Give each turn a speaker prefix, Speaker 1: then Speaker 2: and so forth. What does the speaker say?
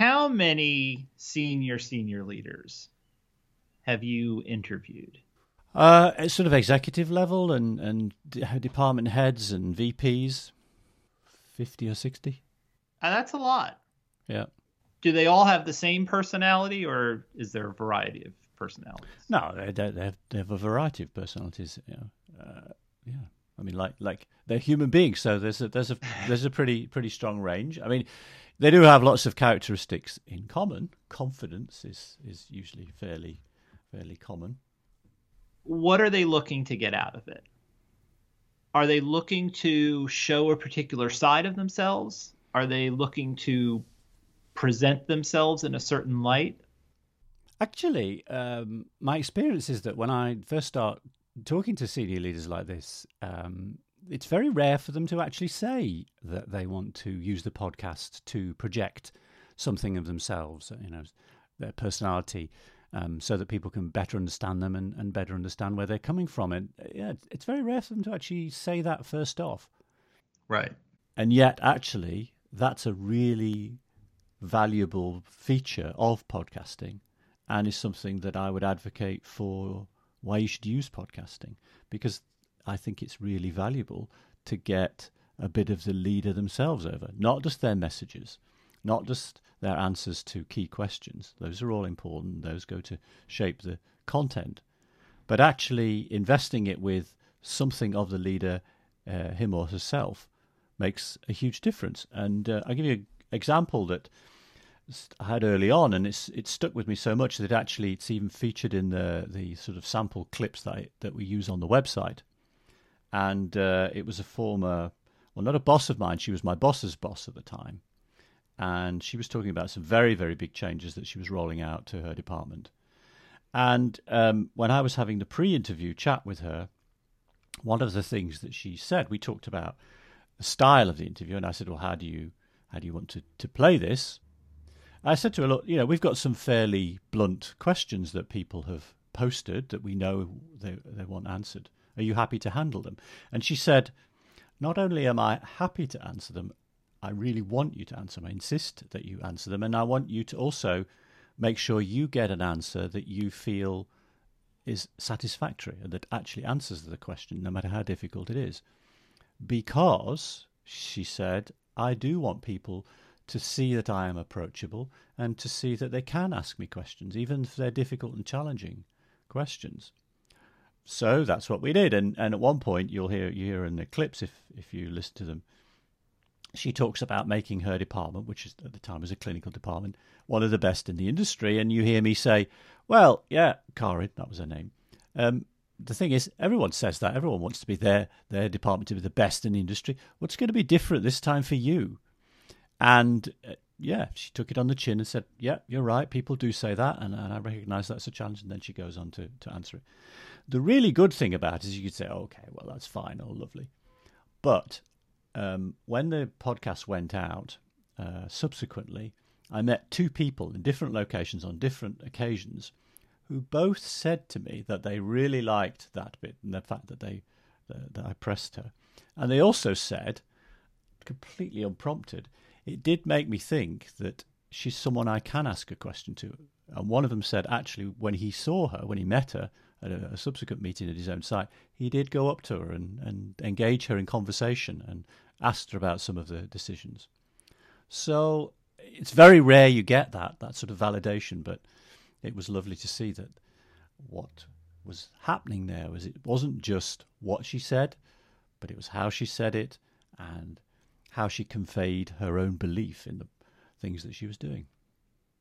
Speaker 1: how many senior senior leaders have you interviewed?
Speaker 2: Uh, at sort of executive level and and department heads and VPs, fifty or sixty.
Speaker 1: Uh, that's a lot.
Speaker 2: Yeah.
Speaker 1: Do they all have the same personality, or is there a variety of personalities?
Speaker 2: No, they, they, have, they have a variety of personalities. You know. uh, yeah. I mean, like like they're human beings, so there's a there's a there's a pretty pretty strong range. I mean, they do have lots of characteristics in common. Confidence is is usually fairly fairly common
Speaker 1: what are they looking to get out of it? Are they looking to show a particular side of themselves? Are they looking to present themselves in a certain light?
Speaker 2: Actually, um, my experience is that when I first start talking to senior leaders like this, um, it's very rare for them to actually say that they want to use the podcast to project something of themselves, you know, their personality um, so that people can better understand them and, and better understand where they're coming from. And yeah, it's very rare for them to actually say that first off.
Speaker 1: Right.
Speaker 2: And yet, actually, that's a really valuable feature of podcasting and is something that I would advocate for why you should use podcasting because I think it's really valuable to get a bit of the leader themselves over, not just their messages, not just their answers to key questions. Those are all important. Those go to shape the content. But actually, investing it with something of the leader, uh, him or herself, makes a huge difference. And uh, I'll give you an example that I had early on, and it's it stuck with me so much that actually it's even featured in the the sort of sample clips that I, that we use on the website. And uh, it was a former, well, not a boss of mine. She was my boss's boss at the time, and she was talking about some very, very big changes that she was rolling out to her department. And um, when I was having the pre interview chat with her, one of the things that she said, we talked about the style of the interview, and I said, Well, how do you how do you want to, to play this? I said to her, Look, you know, we've got some fairly blunt questions that people have posted that we know they, they want answered. Are you happy to handle them? And she said, Not only am I happy to answer them, I really want you to answer them. I insist that you answer them. And I want you to also make sure you get an answer that you feel is satisfactory and that actually answers the question, no matter how difficult it is. Because, she said, I do want people to see that I am approachable and to see that they can ask me questions, even if they're difficult and challenging questions. So that's what we did. And, and at one point, you'll hear you hear in the clips if, if you listen to them she talks about making her department, which is, at the time was a clinical department, one of the best in the industry. And you hear me say, well, yeah, Karin, that was her name. Um, the thing is, everyone says that. Everyone wants to be their, their department to be the best in the industry. What's going to be different this time for you? And uh, yeah, she took it on the chin and said, yeah, you're right. People do say that. And, and I recognize that's a challenge. And then she goes on to, to answer it. The really good thing about it is you could say, okay, well, that's fine. Oh, lovely. But um, when the podcast went out, uh, subsequently, I met two people in different locations on different occasions who both said to me that they really liked that bit and the fact that they that, that I pressed her, and they also said, completely unprompted, it did make me think that she's someone I can ask a question to. And one of them said, actually, when he saw her, when he met her, at a, a, subsequent meeting at his own site, he did go up to her and, and engage her in conversation and asked her about some of the decisions. So it's very rare you get that that sort of validation, but it was lovely to see that what was happening there was it wasn't just what she said, but it was how she said it and how she conveyed her own belief in the things that she was doing.